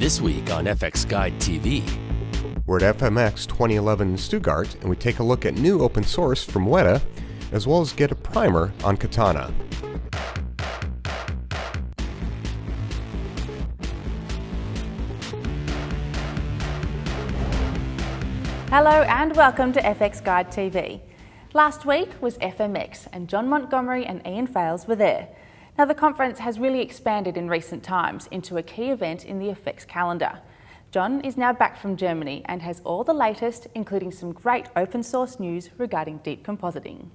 This week on FX Guide TV. We're at FMX 2011 Stuttgart and we take a look at new open source from Weta, as well as get a primer on Katana. Hello and welcome to FX Guide TV. Last week was FMX and John Montgomery and Ian Failes were there. Now the conference has really expanded in recent times into a key event in the FX calendar. John is now back from Germany and has all the latest, including some great open source news regarding deep compositing.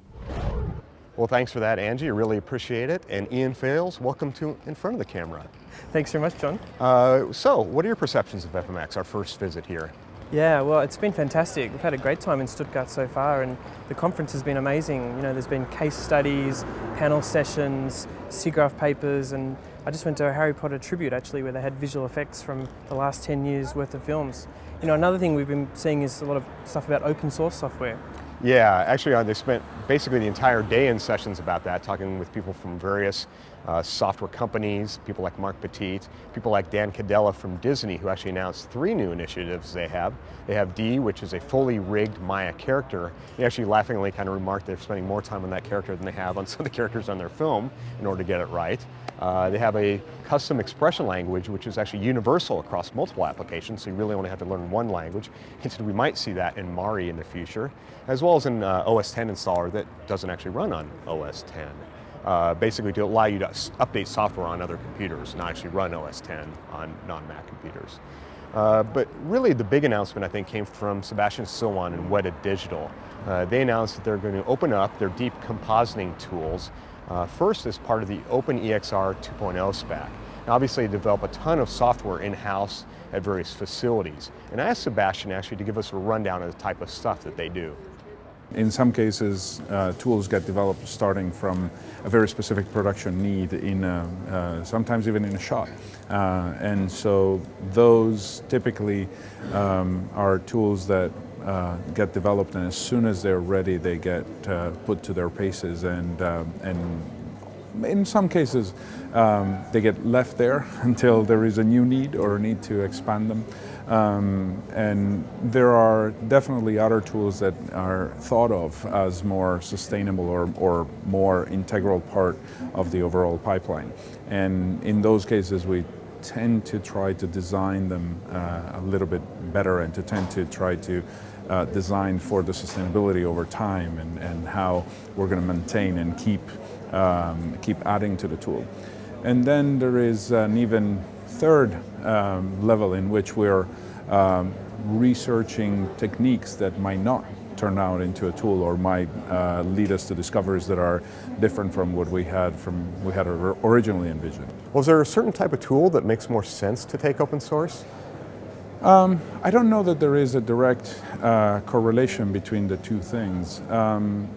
Well, thanks for that, Angie. I really appreciate it. And Ian Failes, welcome to in front of the camera. Thanks very much, John. Uh, so, what are your perceptions of FMX, our first visit here? Yeah, well, it's been fantastic. We've had a great time in Stuttgart so far, and the conference has been amazing. You know, there's been case studies, panel sessions, SIGGRAPH papers, and I just went to a Harry Potter tribute actually, where they had visual effects from the last 10 years worth of films. You know, another thing we've been seeing is a lot of stuff about open source software. Yeah, actually, uh, they spent basically the entire day in sessions about that, talking with people from various uh, software companies, people like Marc Petit, people like Dan Candela from Disney, who actually announced three new initiatives they have. They have D, which is a fully rigged Maya character. He actually laughingly kind of remarked they're spending more time on that character than they have on some of the characters on their film in order to get it right. Uh, they have a custom expression language, which is actually universal across multiple applications, so you really only have to learn one language. We might see that in Mari in the future, as well as an uh, OS 10 installer that doesn't actually run on OS 10 uh, basically to allow you to update software on other computers, not actually run OS 10 on non-Mac computers. Uh, but really the big announcement I think came from Sebastian Sylwan and Weta Digital. Uh, they announced that they're going to open up their deep compositing tools uh, first as part of the OpenEXR 2.0 spec. Now, obviously develop a ton of software in-house at various facilities. And I asked Sebastian actually to give us a rundown of the type of stuff that they do. In some cases, uh, tools get developed starting from a very specific production need, in a, uh, sometimes even in a shop. Uh, and so those typically um, are tools that uh, get developed, and as soon as they're ready, they get uh, put to their paces and, uh, and in some cases, um, they get left there until there is a new need or a need to expand them. Um, and there are definitely other tools that are thought of as more sustainable or, or more integral part of the overall pipeline. And in those cases, we tend to try to design them uh, a little bit better and to tend to try to uh, design for the sustainability over time and, and how we're going to maintain and keep um, keep adding to the tool. And then there is an even third um, level in which we're um, researching techniques that might not turn out into a tool or might uh, lead us to discoveries that are different from what we had from we had originally envisioned. Was there a certain type of tool that makes more sense to take open source? Um, I don't know that there is a direct uh, correlation between the two things. Um,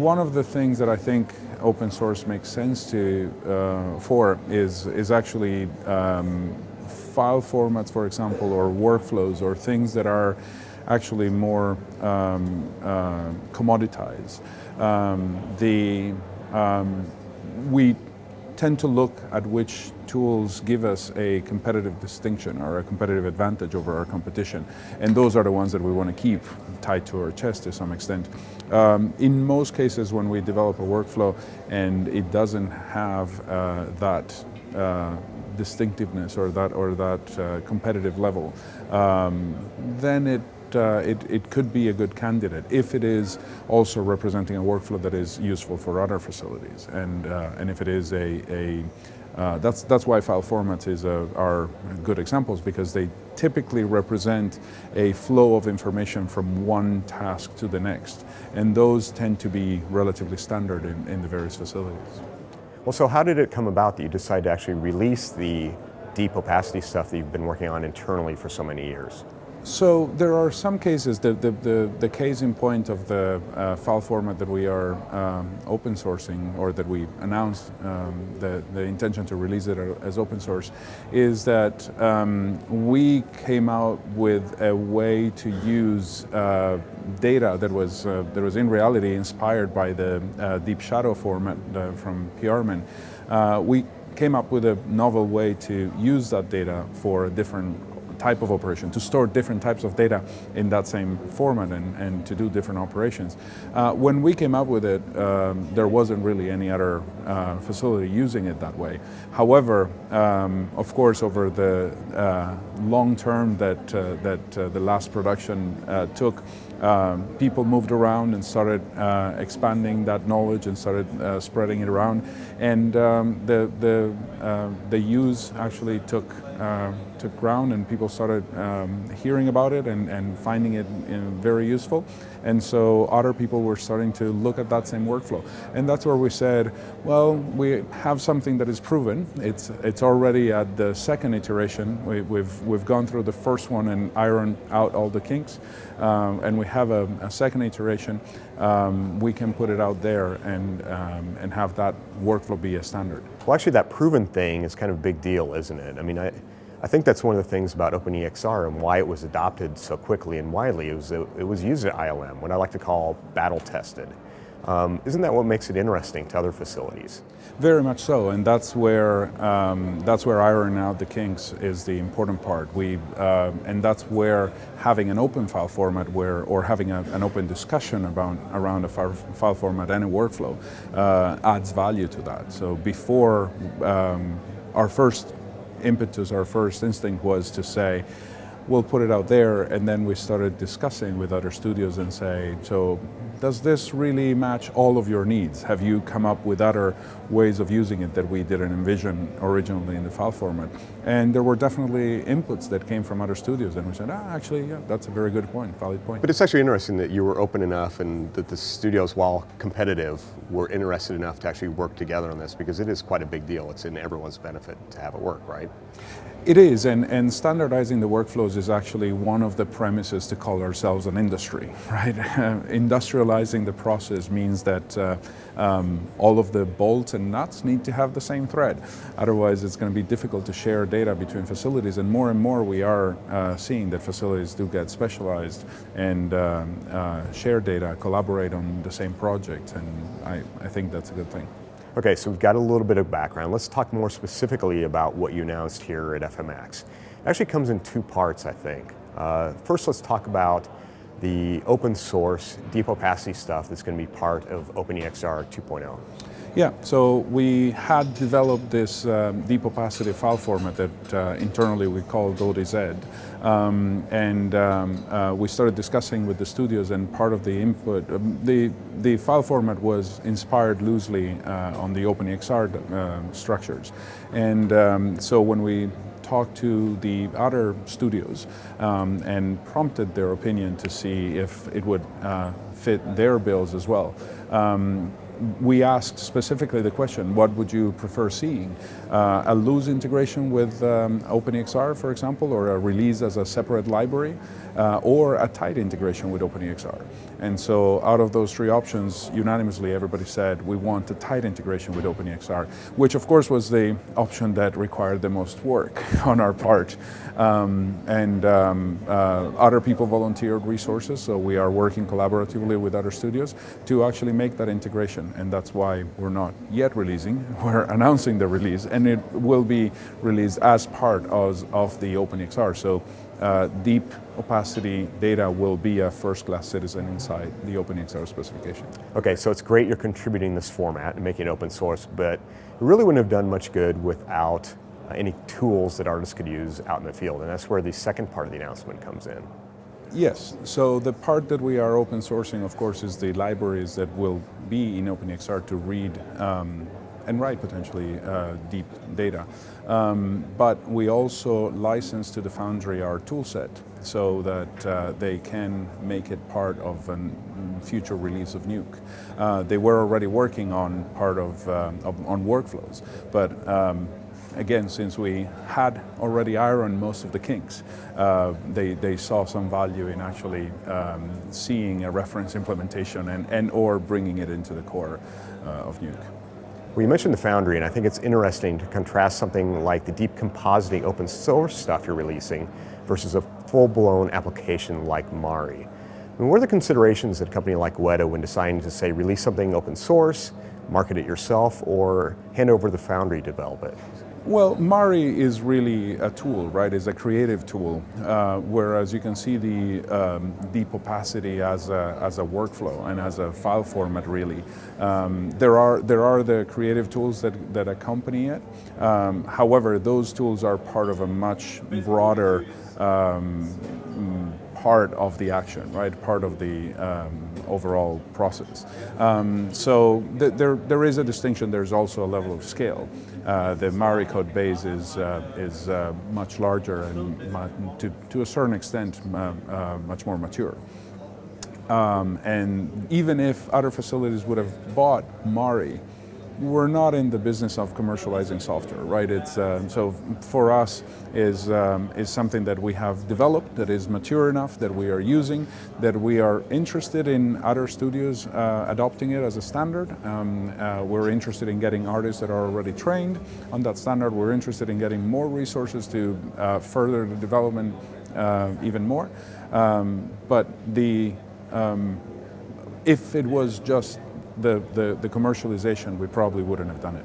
one of the things that I think open source makes sense to uh, for is is actually um, file formats, for example, or workflows, or things that are actually more um, uh, commoditized. Um, the um, we tend to look at which tools give us a competitive distinction or a competitive advantage over our competition. And those are the ones that we want to keep tied to our chest to some extent. Um, in most cases, when we develop a workflow and it doesn't have uh, that uh, distinctiveness or that or that uh, competitive level, um, then it uh, it, it, could be a good candidate if it is also representing a workflow that is useful for other facilities and, uh, and if it is a, a uh, that's, that's why file formats is a, are good examples because they typically represent a flow of information from one task to the next. And those tend to be relatively standard in, in the various facilities. Well, so how did it come about that you decided to actually release the deep opacity stuff that you've been working on internally for so many years? So there are some cases, the, the, the, the case in point of the uh, file format that we are um, open sourcing or that we announced um, the, the intention to release it as open source is that um, we came out with a way to use uh, data that was, uh, that was in reality inspired by the uh, Deep Shadow format uh, from PRMan. Uh, we came up with a novel way to use that data for a different type of operation, to store different types of data in that same format and, and to do different operations. Uh, when we came up with it, um, there wasn't really any other uh, facility using it that way. However, um, of course, over the uh, long term that, uh, that uh, the last production uh, took, um, people moved around and started expanding that knowledge and started spreading it around. And um, the, the, the use actually took, uh, took ground and people started um, hearing about it and, and finding it very useful. And so other people were starting to look at that same workflow. And that's where we said, well, we have something that is proven. It's, it's already at the second iteration. We, have we've, we've gone through the first one and ironed out all the kinks. Um, and we have a, a second iteration, um, we can put it out there and, um, and have that workflow be a standard. Well, actually, that proven thing is kind of a big deal, isn't it? I mean, I, I think that's one of the things about OpenEXR and why it was adopted so quickly and widely. It was, it, it was used at ILM, what I like to call battle tested. Um, isn't that what makes it interesting to other facilities? Very much so, and that's where um, that's where ironing out the kinks is the important part. We uh, and that's where having an open file format, where or having a, an open discussion about around a file format and a workflow uh, adds value to that. So before um, our first impetus, our first instinct was to say we'll put it out there and then we started discussing with other studios and say so does this really match all of your needs? Have you come up with other ways of using it that we didn't envision originally in the file format? And there were definitely inputs that came from other studios and we said ah, actually yeah that's a very good point valid point. But it's actually interesting that you were open enough and that the studios while competitive were interested enough to actually work together on this because it is quite a big deal. It's in everyone's benefit to have it work right? It is, and, and standardizing the workflows is actually one of the premises to call ourselves an industry, right? The process means that uh, um, all of the bolts and nuts need to have the same thread. Otherwise, it's going to be difficult to share data between facilities, and more and more we are uh, seeing that facilities do get specialized and um, uh, share data, collaborate on the same project, and I, I think that's a good thing. Okay, so we've got a little bit of background. Let's talk more specifically about what you announced here at FMX. It actually comes in two parts, I think. Uh, first, let's talk about the open source deep opacity stuff that's going to be part of OpenEXR 2.0. Yeah, so we had developed this um, deep opacity file format that uh, internally we called ODZ. Um, and um, uh, we started discussing with the studios and part of the input, um, the, the file format was inspired loosely uh, on the OpenEXR uh, structures. And um, so when we talked to the other studios um, and prompted their opinion to see if it would uh, fit their bills as well. Um, we asked specifically the question, what would you prefer seeing? Uh, a loose integration with um, OpenEXR, for example, or a release as a separate library, uh, or a tight integration with OpenEXR. And so out of those three options, unanimously everybody said we want a tight integration with OpenEXR, which of course was the option that required the most work on our part. Um, and um, uh, other people volunteered resources, so we are working collaboratively with other studios to actually make that integration. And that's why we're not yet releasing, we're announcing the release, and it will be released as part of, of the OpenEXR. So uh, deep opacity data will be a first-class citizen inside the OpenEXR specification. Okay, so it's great you're contributing this format and making it open source, but it really wouldn't have done much good without uh, any tools that artists could use out in the field, and that's where the second part of the announcement comes in. Yes, so the part that we are open sourcing, of course, is the libraries that will be in OpenEXR to read um, and write potentially uh, deep data. Um, but we also license to the Foundry our toolset so that uh, they can make it part of a future release of Nuke. Uh, they were already working on part of, uh, of on workflows, but um, again, since we had already ironed most of the kinks, uh, they, they saw some value in actually um, seeing a reference implementation and, and or bringing it into the core uh, of Nuke. Well, you mentioned the Foundry, and I think it's interesting to contrast something like the deep compositing open source stuff you're releasing versus a full-blown application like Mari. I mean, what are the considerations at a company like Weta when deciding to say release something open source market it yourself or hand over the foundry to develop it? Well, Mari is really a tool, right? It's a creative tool, uh, whereas you can see the um, deep opacity as a, as a workflow and as a file format, really. Um, there are there are the creative tools that, that accompany it. Um, however, those tools are part of a much broader um, part of the action, right? Part of the um, overall process. Um, so th there, there is a distinction. There's also a level of scale. Uh, the Mari code base is, uh, is uh, much larger and to, to a certain extent uh, uh, much more mature. Um, and even if other facilities would have bought Mari, we're not in the business of commercializing software, right? It's uh, so for us is um, is something that we have developed that is mature enough that we are using, that we are interested in other studios uh, adopting it as a standard. Um, uh, we're interested in getting artists that are already trained on that standard. We're interested in getting more resources to uh, further the development uh, even more. Um, but the um, if it was just the, the, the commercialization, we probably wouldn't have done it.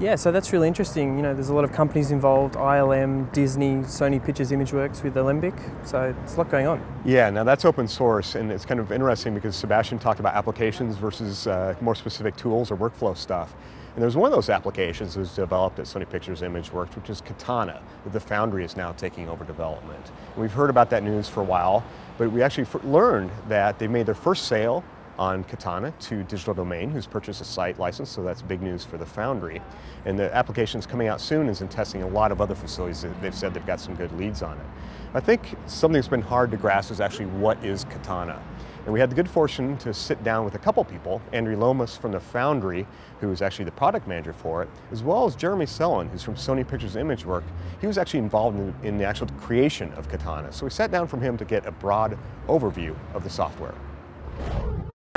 Yeah, so that's really interesting. You know, there's a lot of companies involved, ILM, Disney, Sony Pictures Imageworks with Alembic, so it's a lot going on. Yeah, now that's open source, and it's kind of interesting because Sebastian talked about applications versus uh, more specific tools or workflow stuff. And there's one of those applications that was developed at Sony Pictures Imageworks, which is Katana, that the Foundry is now taking over development. And we've heard about that news for a while, but we actually learned that they made their first sale on Katana to Digital Domain, who's purchased a site license, so that's big news for the Foundry. And the application's coming out soon and is in testing a lot of other facilities. that They've said they've got some good leads on it. I think something that's been hard to grasp is actually what is Katana. And we had the good fortune to sit down with a couple people, Andrew Lomas from the Foundry, who is actually the product manager for it, as well as Jeremy Selan, who's from Sony Pictures Imagework. He was actually involved in, in the actual creation of Katana. So we sat down from him to get a broad overview of the software.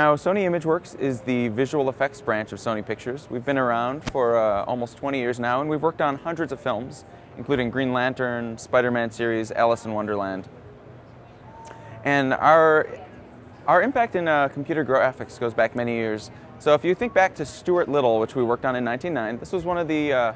Now, Sony ImageWorks is the visual effects branch of Sony Pictures. We've been around for uh, almost 20 years now, and we've worked on hundreds of films, including Green Lantern, Spider-Man series, Alice in Wonderland. And our, our impact in uh, computer graphics goes back many years. So if you think back to Stuart Little, which we worked on in 1999, this was one of the uh,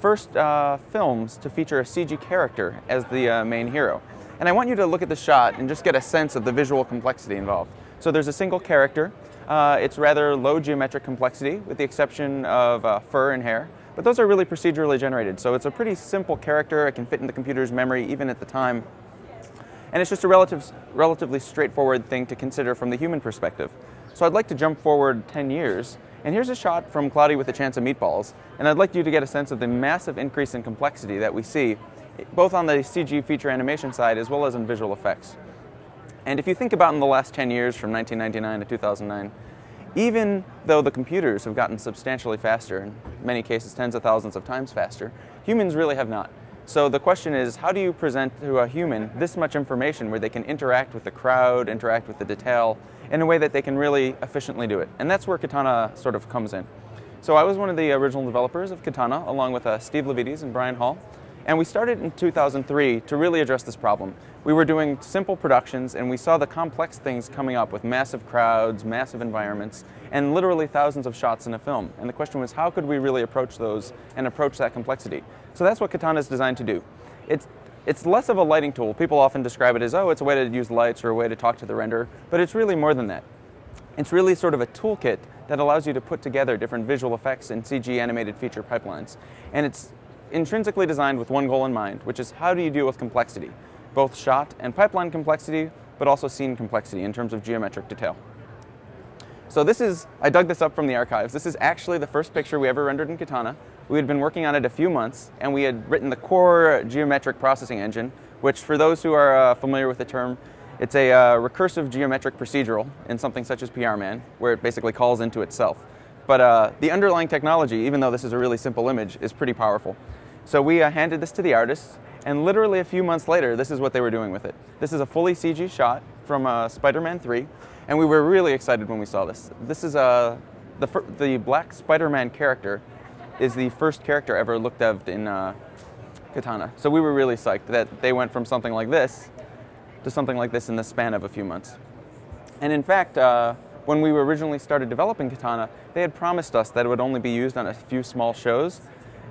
first uh, films to feature a CG character as the uh, main hero. And I want you to look at the shot and just get a sense of the visual complexity involved. So there's a single character. Uh, it's rather low geometric complexity with the exception of uh, fur and hair. But those are really procedurally generated. So it's a pretty simple character. It can fit in the computer's memory even at the time. And it's just a relative, relatively straightforward thing to consider from the human perspective. So I'd like to jump forward 10 years. And here's a shot from Cloudy with a Chance of Meatballs. And I'd like you to get a sense of the massive increase in complexity that we see, both on the CG feature animation side as well as in visual effects. And if you think about in the last 10 years from 1999 to 2009, even though the computers have gotten substantially faster, in many cases tens of thousands of times faster, humans really have not. So the question is, how do you present to a human this much information where they can interact with the crowd, interact with the detail, in a way that they can really efficiently do it? And that's where Katana sort of comes in. So I was one of the original developers of Katana, along with uh, Steve LaVietes and Brian Hall. And we started in 2003 to really address this problem. We were doing simple productions and we saw the complex things coming up with massive crowds, massive environments, and literally thousands of shots in a film. And the question was, how could we really approach those and approach that complexity? So that's what Katana is designed to do. It's, it's less of a lighting tool. People often describe it as, oh, it's a way to use lights or a way to talk to the renderer, but it's really more than that. It's really sort of a toolkit that allows you to put together different visual effects and CG animated feature pipelines. And it's intrinsically designed with one goal in mind, which is how do you deal with complexity, both shot and pipeline complexity, but also scene complexity in terms of geometric detail. So this is, I dug this up from the archives. This is actually the first picture we ever rendered in Katana. We had been working on it a few months, and we had written the core geometric processing engine, which for those who are uh, familiar with the term, it's a uh, recursive geometric procedural in something such as PRMan, where it basically calls into itself. But uh, the underlying technology, even though this is a really simple image, is pretty powerful. So we uh, handed this to the artists, and literally a few months later, this is what they were doing with it. This is a fully CG shot from uh, Spider-Man 3, and we were really excited when we saw this. This is uh, the, the black Spider-Man character is the first character ever looked at in uh, Katana. So we were really psyched that they went from something like this to something like this in the span of a few months. And in fact, uh, when we originally started developing Katana, they had promised us that it would only be used on a few small shows,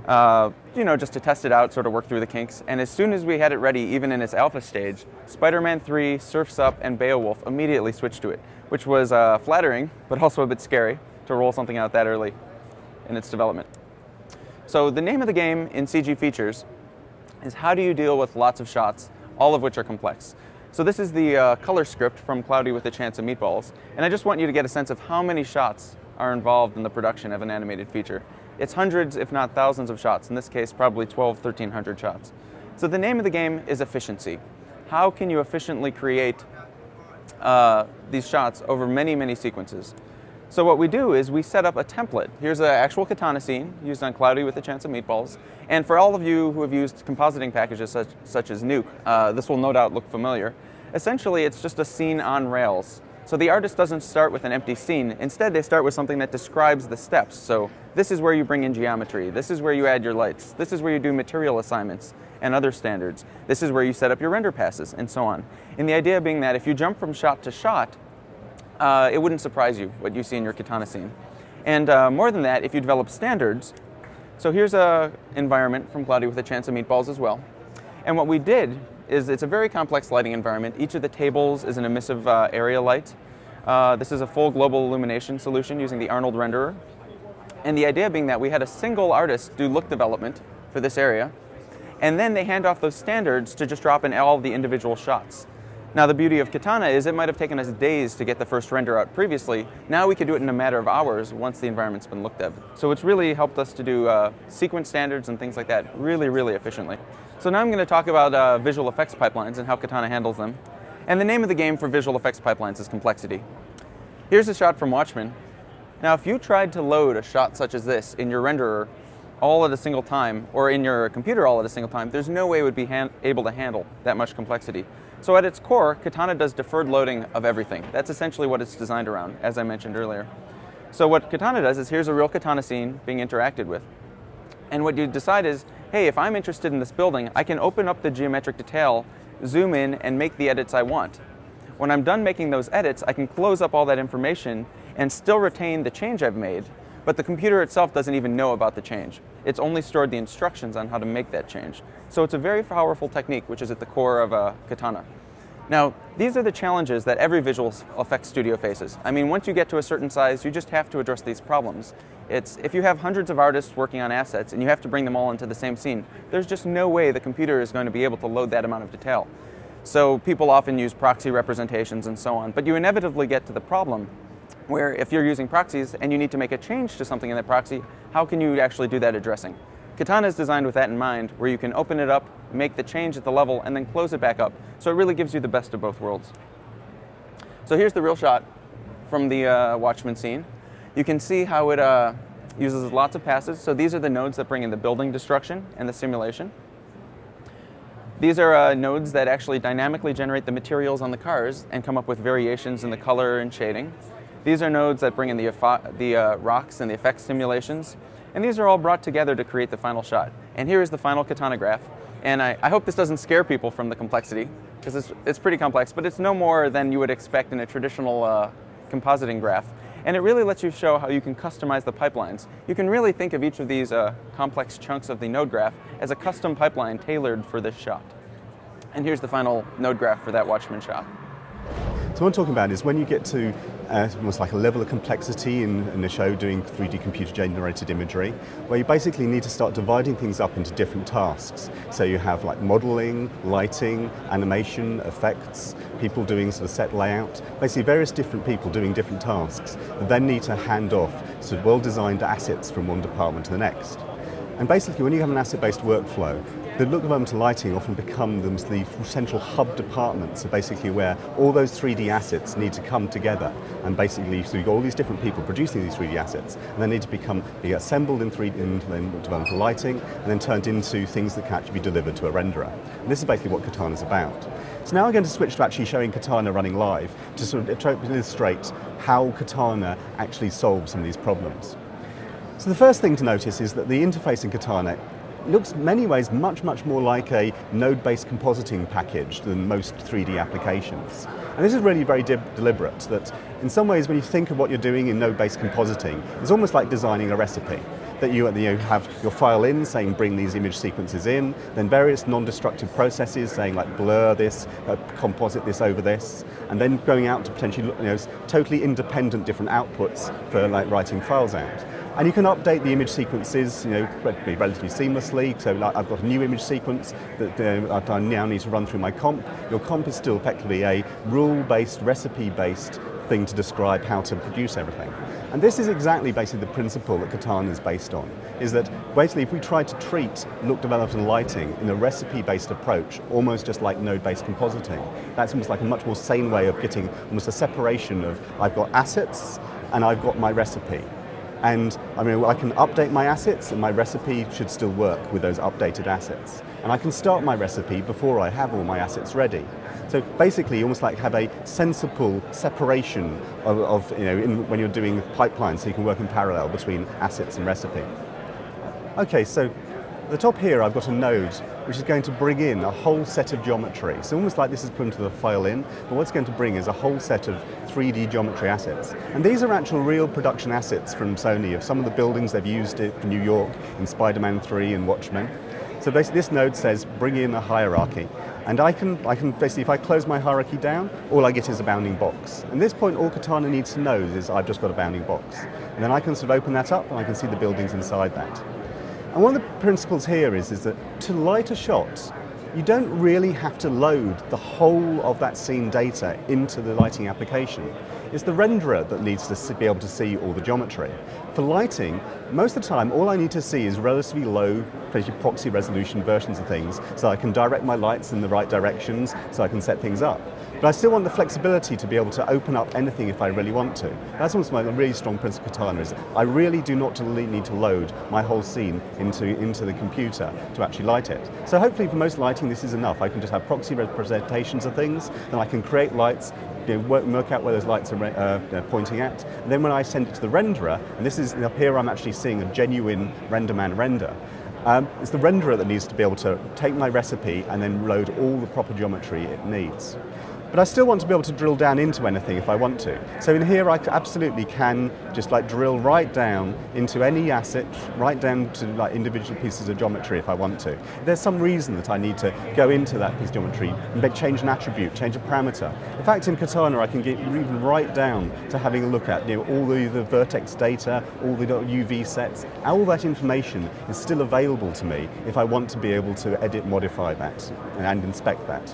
uh, you know, just to test it out, sort of work through the kinks. And as soon as we had it ready, even in its alpha stage, Spider-Man 3, Surf's Up, and Beowulf immediately switched to it, which was uh, flattering, but also a bit scary to roll something out that early in its development. So the name of the game in CG Features is how do you deal with lots of shots, all of which are complex. So this is the uh, color script from Cloudy with a Chance of Meatballs, and I just want you to get a sense of how many shots are involved in the production of an animated feature. It's hundreds, if not thousands of shots, in this case probably 12, 1300 shots. So the name of the game is efficiency. How can you efficiently create uh, these shots over many, many sequences? So what we do is we set up a template. Here's an actual katana scene used on Cloudy with a Chance of Meatballs. And for all of you who have used compositing packages such, such as Nuke, uh, this will no doubt look familiar. Essentially, it's just a scene on rails. So the artist doesn't start with an empty scene. Instead, they start with something that describes the steps. So this is where you bring in geometry. This is where you add your lights. This is where you do material assignments and other standards. This is where you set up your render passes and so on. And the idea being that if you jump from shot to shot, uh, it wouldn't surprise you what you see in your katana scene. And uh, more than that, if you develop standards, so here's a environment from Cloudy with a Chance of Meatballs as well. And what we did is it's a very complex lighting environment. Each of the tables is an emissive uh, area light. Uh, this is a full global illumination solution using the Arnold renderer. And the idea being that we had a single artist do look development for this area, and then they hand off those standards to just drop in all the individual shots. Now the beauty of Katana is it might have taken us days to get the first render out previously. Now we could do it in a matter of hours once the environment's been looked at. So it's really helped us to do uh, sequence standards and things like that really, really efficiently. So now I'm going to talk about uh, visual effects pipelines and how Katana handles them. And the name of the game for visual effects pipelines is complexity. Here's a shot from Watchmen. Now if you tried to load a shot such as this in your renderer all at a single time, or in your computer all at a single time, there's no way it would be able to handle that much complexity. So at its core, Katana does deferred loading of everything. That's essentially what it's designed around, as I mentioned earlier. So what Katana does is here's a real Katana scene being interacted with. And what you decide is, hey, if I'm interested in this building, I can open up the geometric detail, zoom in, and make the edits I want. When I'm done making those edits, I can close up all that information and still retain the change I've made, but the computer itself doesn't even know about the change. It's only stored the instructions on how to make that change. So it's a very powerful technique, which is at the core of a Katana. Now, these are the challenges that every visual effects studio faces. I mean, once you get to a certain size, you just have to address these problems. It's, if you have hundreds of artists working on assets and you have to bring them all into the same scene, there's just no way the computer is going to be able to load that amount of detail. So people often use proxy representations and so on, but you inevitably get to the problem where if you're using proxies and you need to make a change to something in that proxy, how can you actually do that addressing? Katana is designed with that in mind, where you can open it up, make the change at the level, and then close it back up. So it really gives you the best of both worlds. So here's the real shot from the uh, Watchmen scene. You can see how it uh, uses lots of passes. So these are the nodes that bring in the building destruction and the simulation. These are uh, nodes that actually dynamically generate the materials on the cars and come up with variations in the color and shading. These are nodes that bring in the, the uh, rocks and the effect simulations. And these are all brought together to create the final shot. And here is the final katana graph. And I, I hope this doesn't scare people from the complexity, because it's, it's pretty complex, but it's no more than you would expect in a traditional uh, compositing graph. And it really lets you show how you can customize the pipelines. You can really think of each of these uh, complex chunks of the node graph as a custom pipeline tailored for this shot. And here's the final node graph for that Watchmen shot. So what I'm talking about is when you get to uh, almost like a level of complexity in, in the show doing 3D computer generated imagery, where you basically need to start dividing things up into different tasks. So you have like modeling, lighting, animation, effects, people doing sort of set layout, basically various different people doing different tasks that then need to hand off sort of well-designed assets from one department to the next. And basically when you have an asset-based workflow, the look development and lighting often become the central hub departments, so basically where all those 3D assets need to come together. And basically, so you've got all these different people producing these 3D assets, and they need to become be assembled in 3D, in, in developmental lighting, and then turned into things that can actually be delivered to a renderer. And this is basically what Katana is about. So now I'm going to switch to actually showing Katana running live to sort of illustrate how Katana actually solves some of these problems. So the first thing to notice is that the interface in Katana looks many ways much, much more like a node-based compositing package than most 3D applications. And this is really very de deliberate, that in some ways when you think of what you're doing in node-based compositing, it's almost like designing a recipe that you, you have your file in saying bring these image sequences in, then various non-destructive processes saying like blur this, uh, composite this over this, and then going out to potentially you know, totally independent different outputs for like writing files out. And you can update the image sequences, you know, relatively seamlessly. So like I've got a new image sequence that uh, I now need to run through my comp. Your comp is still effectively a rule-based, recipe-based thing to describe how to produce everything. And this is exactly basically the principle that Katana is based on, is that basically if we try to treat look development and lighting in a recipe-based approach, almost just like node-based compositing, that's almost like a much more sane way of getting almost a separation of I've got assets and I've got my recipe. And I mean, I can update my assets and my recipe should still work with those updated assets. And I can start my recipe before I have all my assets ready. So basically, almost like have a sensible separation of, of you know, in, when you're doing pipelines, so you can work in parallel between assets and recipe. Okay, so at the top here, I've got a node which is going to bring in a whole set of geometry. So almost like this is put into the file in, but what's going to bring is a whole set of 3D geometry assets. And these are actual real production assets from Sony of some of the buildings they've used for New York in Spider-Man 3 and Watchmen. So basically this node says bring in a hierarchy. And I can, I can basically, if I close my hierarchy down, all I get is a bounding box. And at this point, all Katana needs to know is I've just got a bounding box. And then I can sort of open that up and I can see the buildings inside that. And one of the principles here is, is that to light a shot, you don't really have to load the whole of that scene data into the lighting application. It's the renderer that needs to be able to see all the geometry. For lighting, most of the time, all I need to see is relatively low proxy resolution versions of things, so I can direct my lights in the right directions, so I can set things up. But I still want the flexibility to be able to open up anything if I really want to. That's almost my really strong principle of Katana is I really do not need to load my whole scene into, into the computer to actually light it. So hopefully for most lighting this is enough. I can just have proxy representations of things, then I can create lights, you know, work, work, out where those lights are uh, pointing at. And then when I send it to the renderer, and this is up here I'm actually seeing a genuine RenderMan render. Um, it's the renderer that needs to be able to take my recipe and then load all the proper geometry it needs. But I still want to be able to drill down into anything if I want to. So in here I absolutely can just like drill right down into any asset, right down to like individual pieces of geometry if I want to. There's some reason that I need to go into that piece of geometry and change an attribute, change a parameter. In fact, in Katana I can get even right down to having a look at you know, all the, the vertex data, all the UV sets, all that information is still available to me if I want to be able to edit, modify that and inspect that.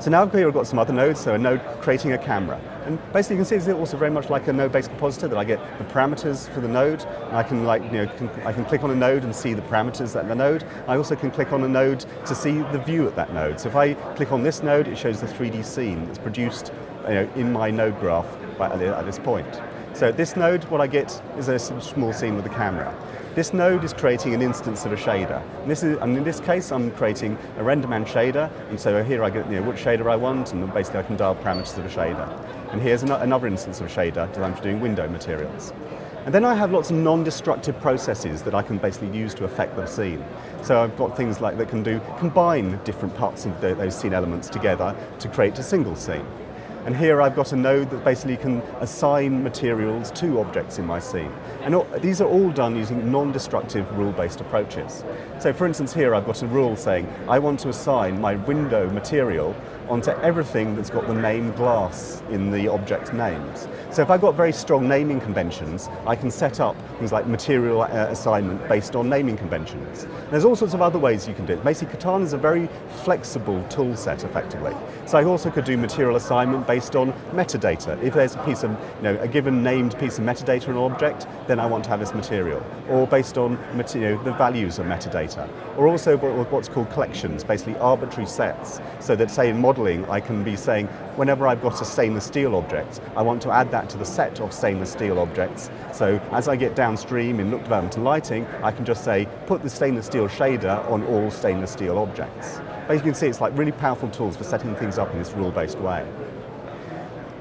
So now here I've got some other nodes, so a node creating a camera. And basically you can see it's also very much like a node-based compositor that I get the parameters for the node, and I can like, you know, can, I can click on a node and see the parameters at the node. I also can click on a node to see the view at that node. So if I click on this node, it shows the 3D scene that's produced you know, in my node graph at this point. So at this node, what I get is a small scene with the camera. This node is creating an instance of a shader. And, is, and in this case, I'm creating a RenderMan shader, and so here I get you know, which shader I want, and basically I can dial parameters of a shader. And here's an another instance of a shader designed for doing window materials. And then I have lots of non-destructive processes that I can basically use to affect the scene. So I've got things like that can do combine different parts of the, those scene elements together to create a single scene. And here I've got a node that basically can assign materials to objects in my scene. And all, these are all done using non-destructive rule-based approaches. So for instance here I've got a rule saying I want to assign my window material onto everything that's got the name glass in the object names. So if I've got very strong naming conventions, I can set up things like material uh, assignment based on naming conventions. And there's all sorts of other ways you can do it. Basically, Katana is a very flexible tool set, effectively. So I also could do material assignment based on metadata. If there's a piece of, you know, a given named piece of metadata in an object, then I want to have this material. Or based on you know, the values of metadata. Or also what's called collections, basically arbitrary sets. So that, say, in modeling, I can be saying, whenever I've got a stainless steel object, I want to add that to the set of stainless steel objects. So as I get downstream in look development and lighting, I can just say, put the stainless steel shader on all stainless steel objects. But you can see it's like really powerful tools for setting things up in this rule-based way.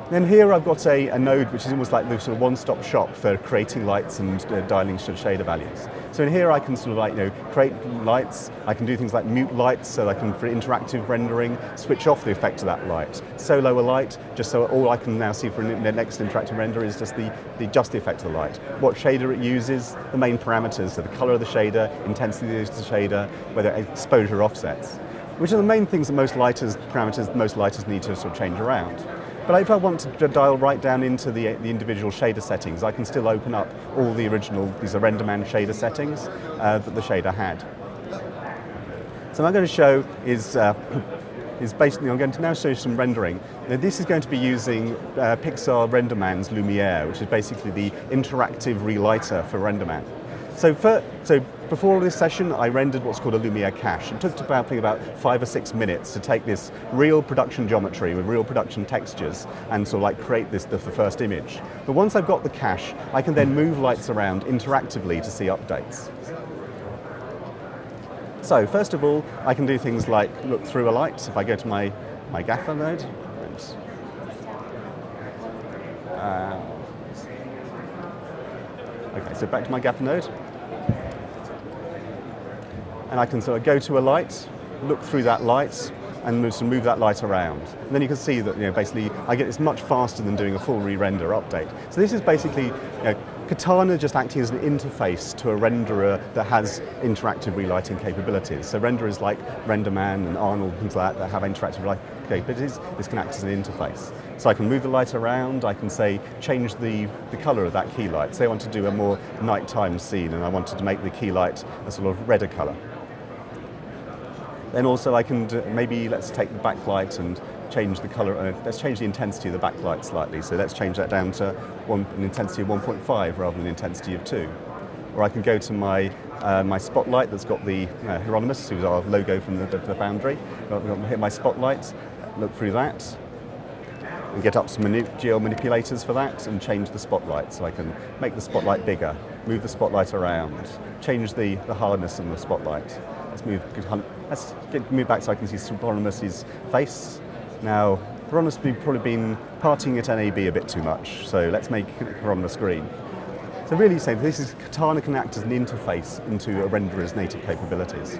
Then here I've got a, a, node which is almost like the sort of one-stop shop for creating lights and uh, dialing shader values. So in here I can sort of like, you know, create lights, I can do things like mute lights so I can, for interactive rendering, switch off the effect of that light. Solo a light, just so all I can now see for the next interactive render is just the, the, just the effect of the light. What shader it uses, the main parameters, so the color of the shader, intensity of the shader, whether exposure offsets, which are the main things that most lighters, parameters most lighters need to sort of change around. But if I want to dial right down into the, the individual shader settings, I can still open up all the original, these are RenderMan shader settings uh, that the shader had. So what I'm going to show is uh, is basically, I'm going to now show you some rendering. Now this is going to be using uh, Pixar RenderMan's Lumiere, which is basically the interactive relighter for RenderMan. So, for, so before this session, I rendered what's called a Lumiere cache. It took about, about five or six minutes to take this real production geometry with real production textures and sort of like create this the, the first image. But once I've got the cache, I can then move lights around interactively to see updates. So first of all, I can do things like look through a light. If I go to my, my gaffer mode, uh, okay, so back to my gaffer node and I can sort of go to a light, look through that light, and move, move that light around. And then you can see that you know, basically I get this much faster than doing a full re-render update. So this is basically you know, Katana just acting as an interface to a renderer that has interactive relighting capabilities. So renderers like RenderMan and Arnold and things like that that have interactive relighting capabilities, this can act as an interface. So I can move the light around, I can say change the, the colour of that key light. Say I want to do a more nighttime scene and I wanted to make the key light a sort of redder colour. Then also I can maybe let's take the backlight and change the color, uh, let's change the intensity of the backlight slightly. So let's change that down to one, an intensity of 1.5 rather than an intensity of 2. Or I can go to my, uh, my spotlight that's got the uh, Hieronymus, who's our logo from the, the. I'll hit my spotlight, look through that, and get up some geo manipulators for that and change the spotlight. So I can make the spotlight bigger, move the spotlight around, change the, the hardness of the spotlight. Let's move, let's get, move back so I can see Hieronymus's face. Now, Hieronymus has probably been partying at NAB a bit too much, so let's make Hieronymus green. So really saying this is Katana can act as an interface into a renderer's native capabilities.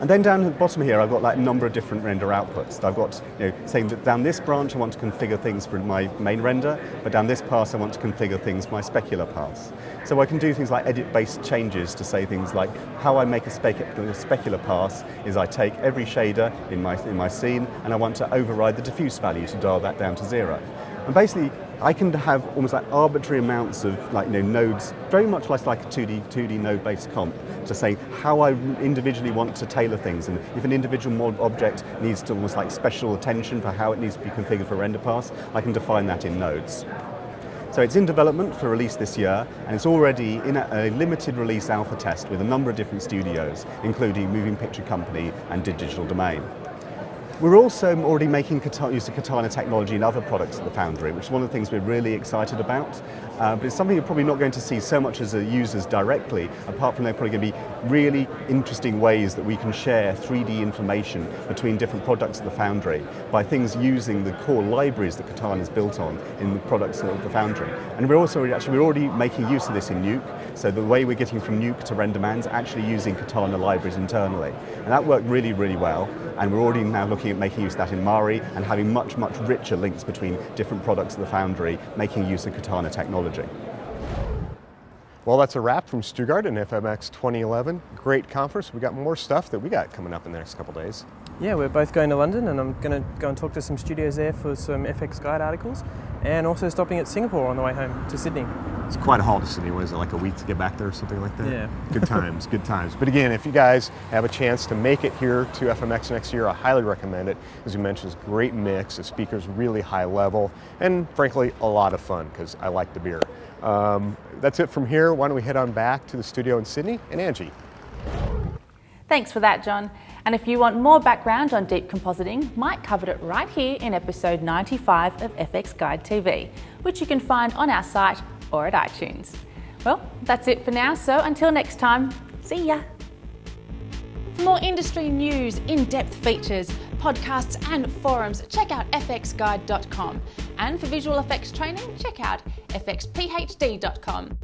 And then down at the bottom here, I've got like a number of different render outputs. I've got, you know, saying that down this branch, I want to configure things for my main render, but down this pass, I want to configure things for my specular pass. So I can do things like edit-based changes to say things like how I make a, spec a specular pass is I take every shader in my, in my scene and I want to override the diffuse value to dial that down to zero. And basically, I can have almost like arbitrary amounts of like you know nodes, very much less like a 2D 2D node-based comp, to say how I individually want to tailor things, and if an individual mod object needs to almost like special attention for how it needs to be configured for render pass, I can define that in nodes. So it's in development for release this year, and it's already in a, a, limited release alpha test with a number of different studios, including Moving Picture Company and Digital Domain. We're also already making use of Katana technology in other products at the Foundry, which is one of the things we're really excited about. Uh, but it's something you're probably not going to see so much as users directly, apart from there probably going to be really interesting ways that we can share 3D information between different products at the Foundry by things using the core libraries that Katana is built on in the products of the Foundry. And we're also actually we're already making use of this in Nuke. So the way we're getting from Nuke to RenderMan is actually using Katana libraries internally. And that worked really, really well. And we're already now looking at making use of that in Mari and having much, much richer links between different products of the Foundry, making use of Katana technology. Well, that's a wrap from Stuttgart and FMX 2011. Great conference. We got more stuff that we got coming up in the next couple days. Yeah, we're both going to London and I'm going to go and talk to some studios there for some FX Guide articles and also stopping at Singapore on the way home to Sydney. It's quite a haul to Sydney. Was it like a week to get back there or something like that? Yeah. Good times, good times. But again, if you guys have a chance to make it here to FMX next year, I highly recommend it. As you mentioned, it's a great mix. The speakers really high level and frankly, a lot of fun because I like the beer. Um, that's it from here. Why don't we head on back to the studio in Sydney and Angie. Thanks for that, John. And if you want more background on deep compositing, Mike covered it right here in episode 95 of FX Guide TV, which you can find on our site or at iTunes. Well, that's it for now, so until next time, see ya! For more industry news, in-depth features, podcasts, and forums, check out fxguide.com. And for visual effects training, check out fxphd.com.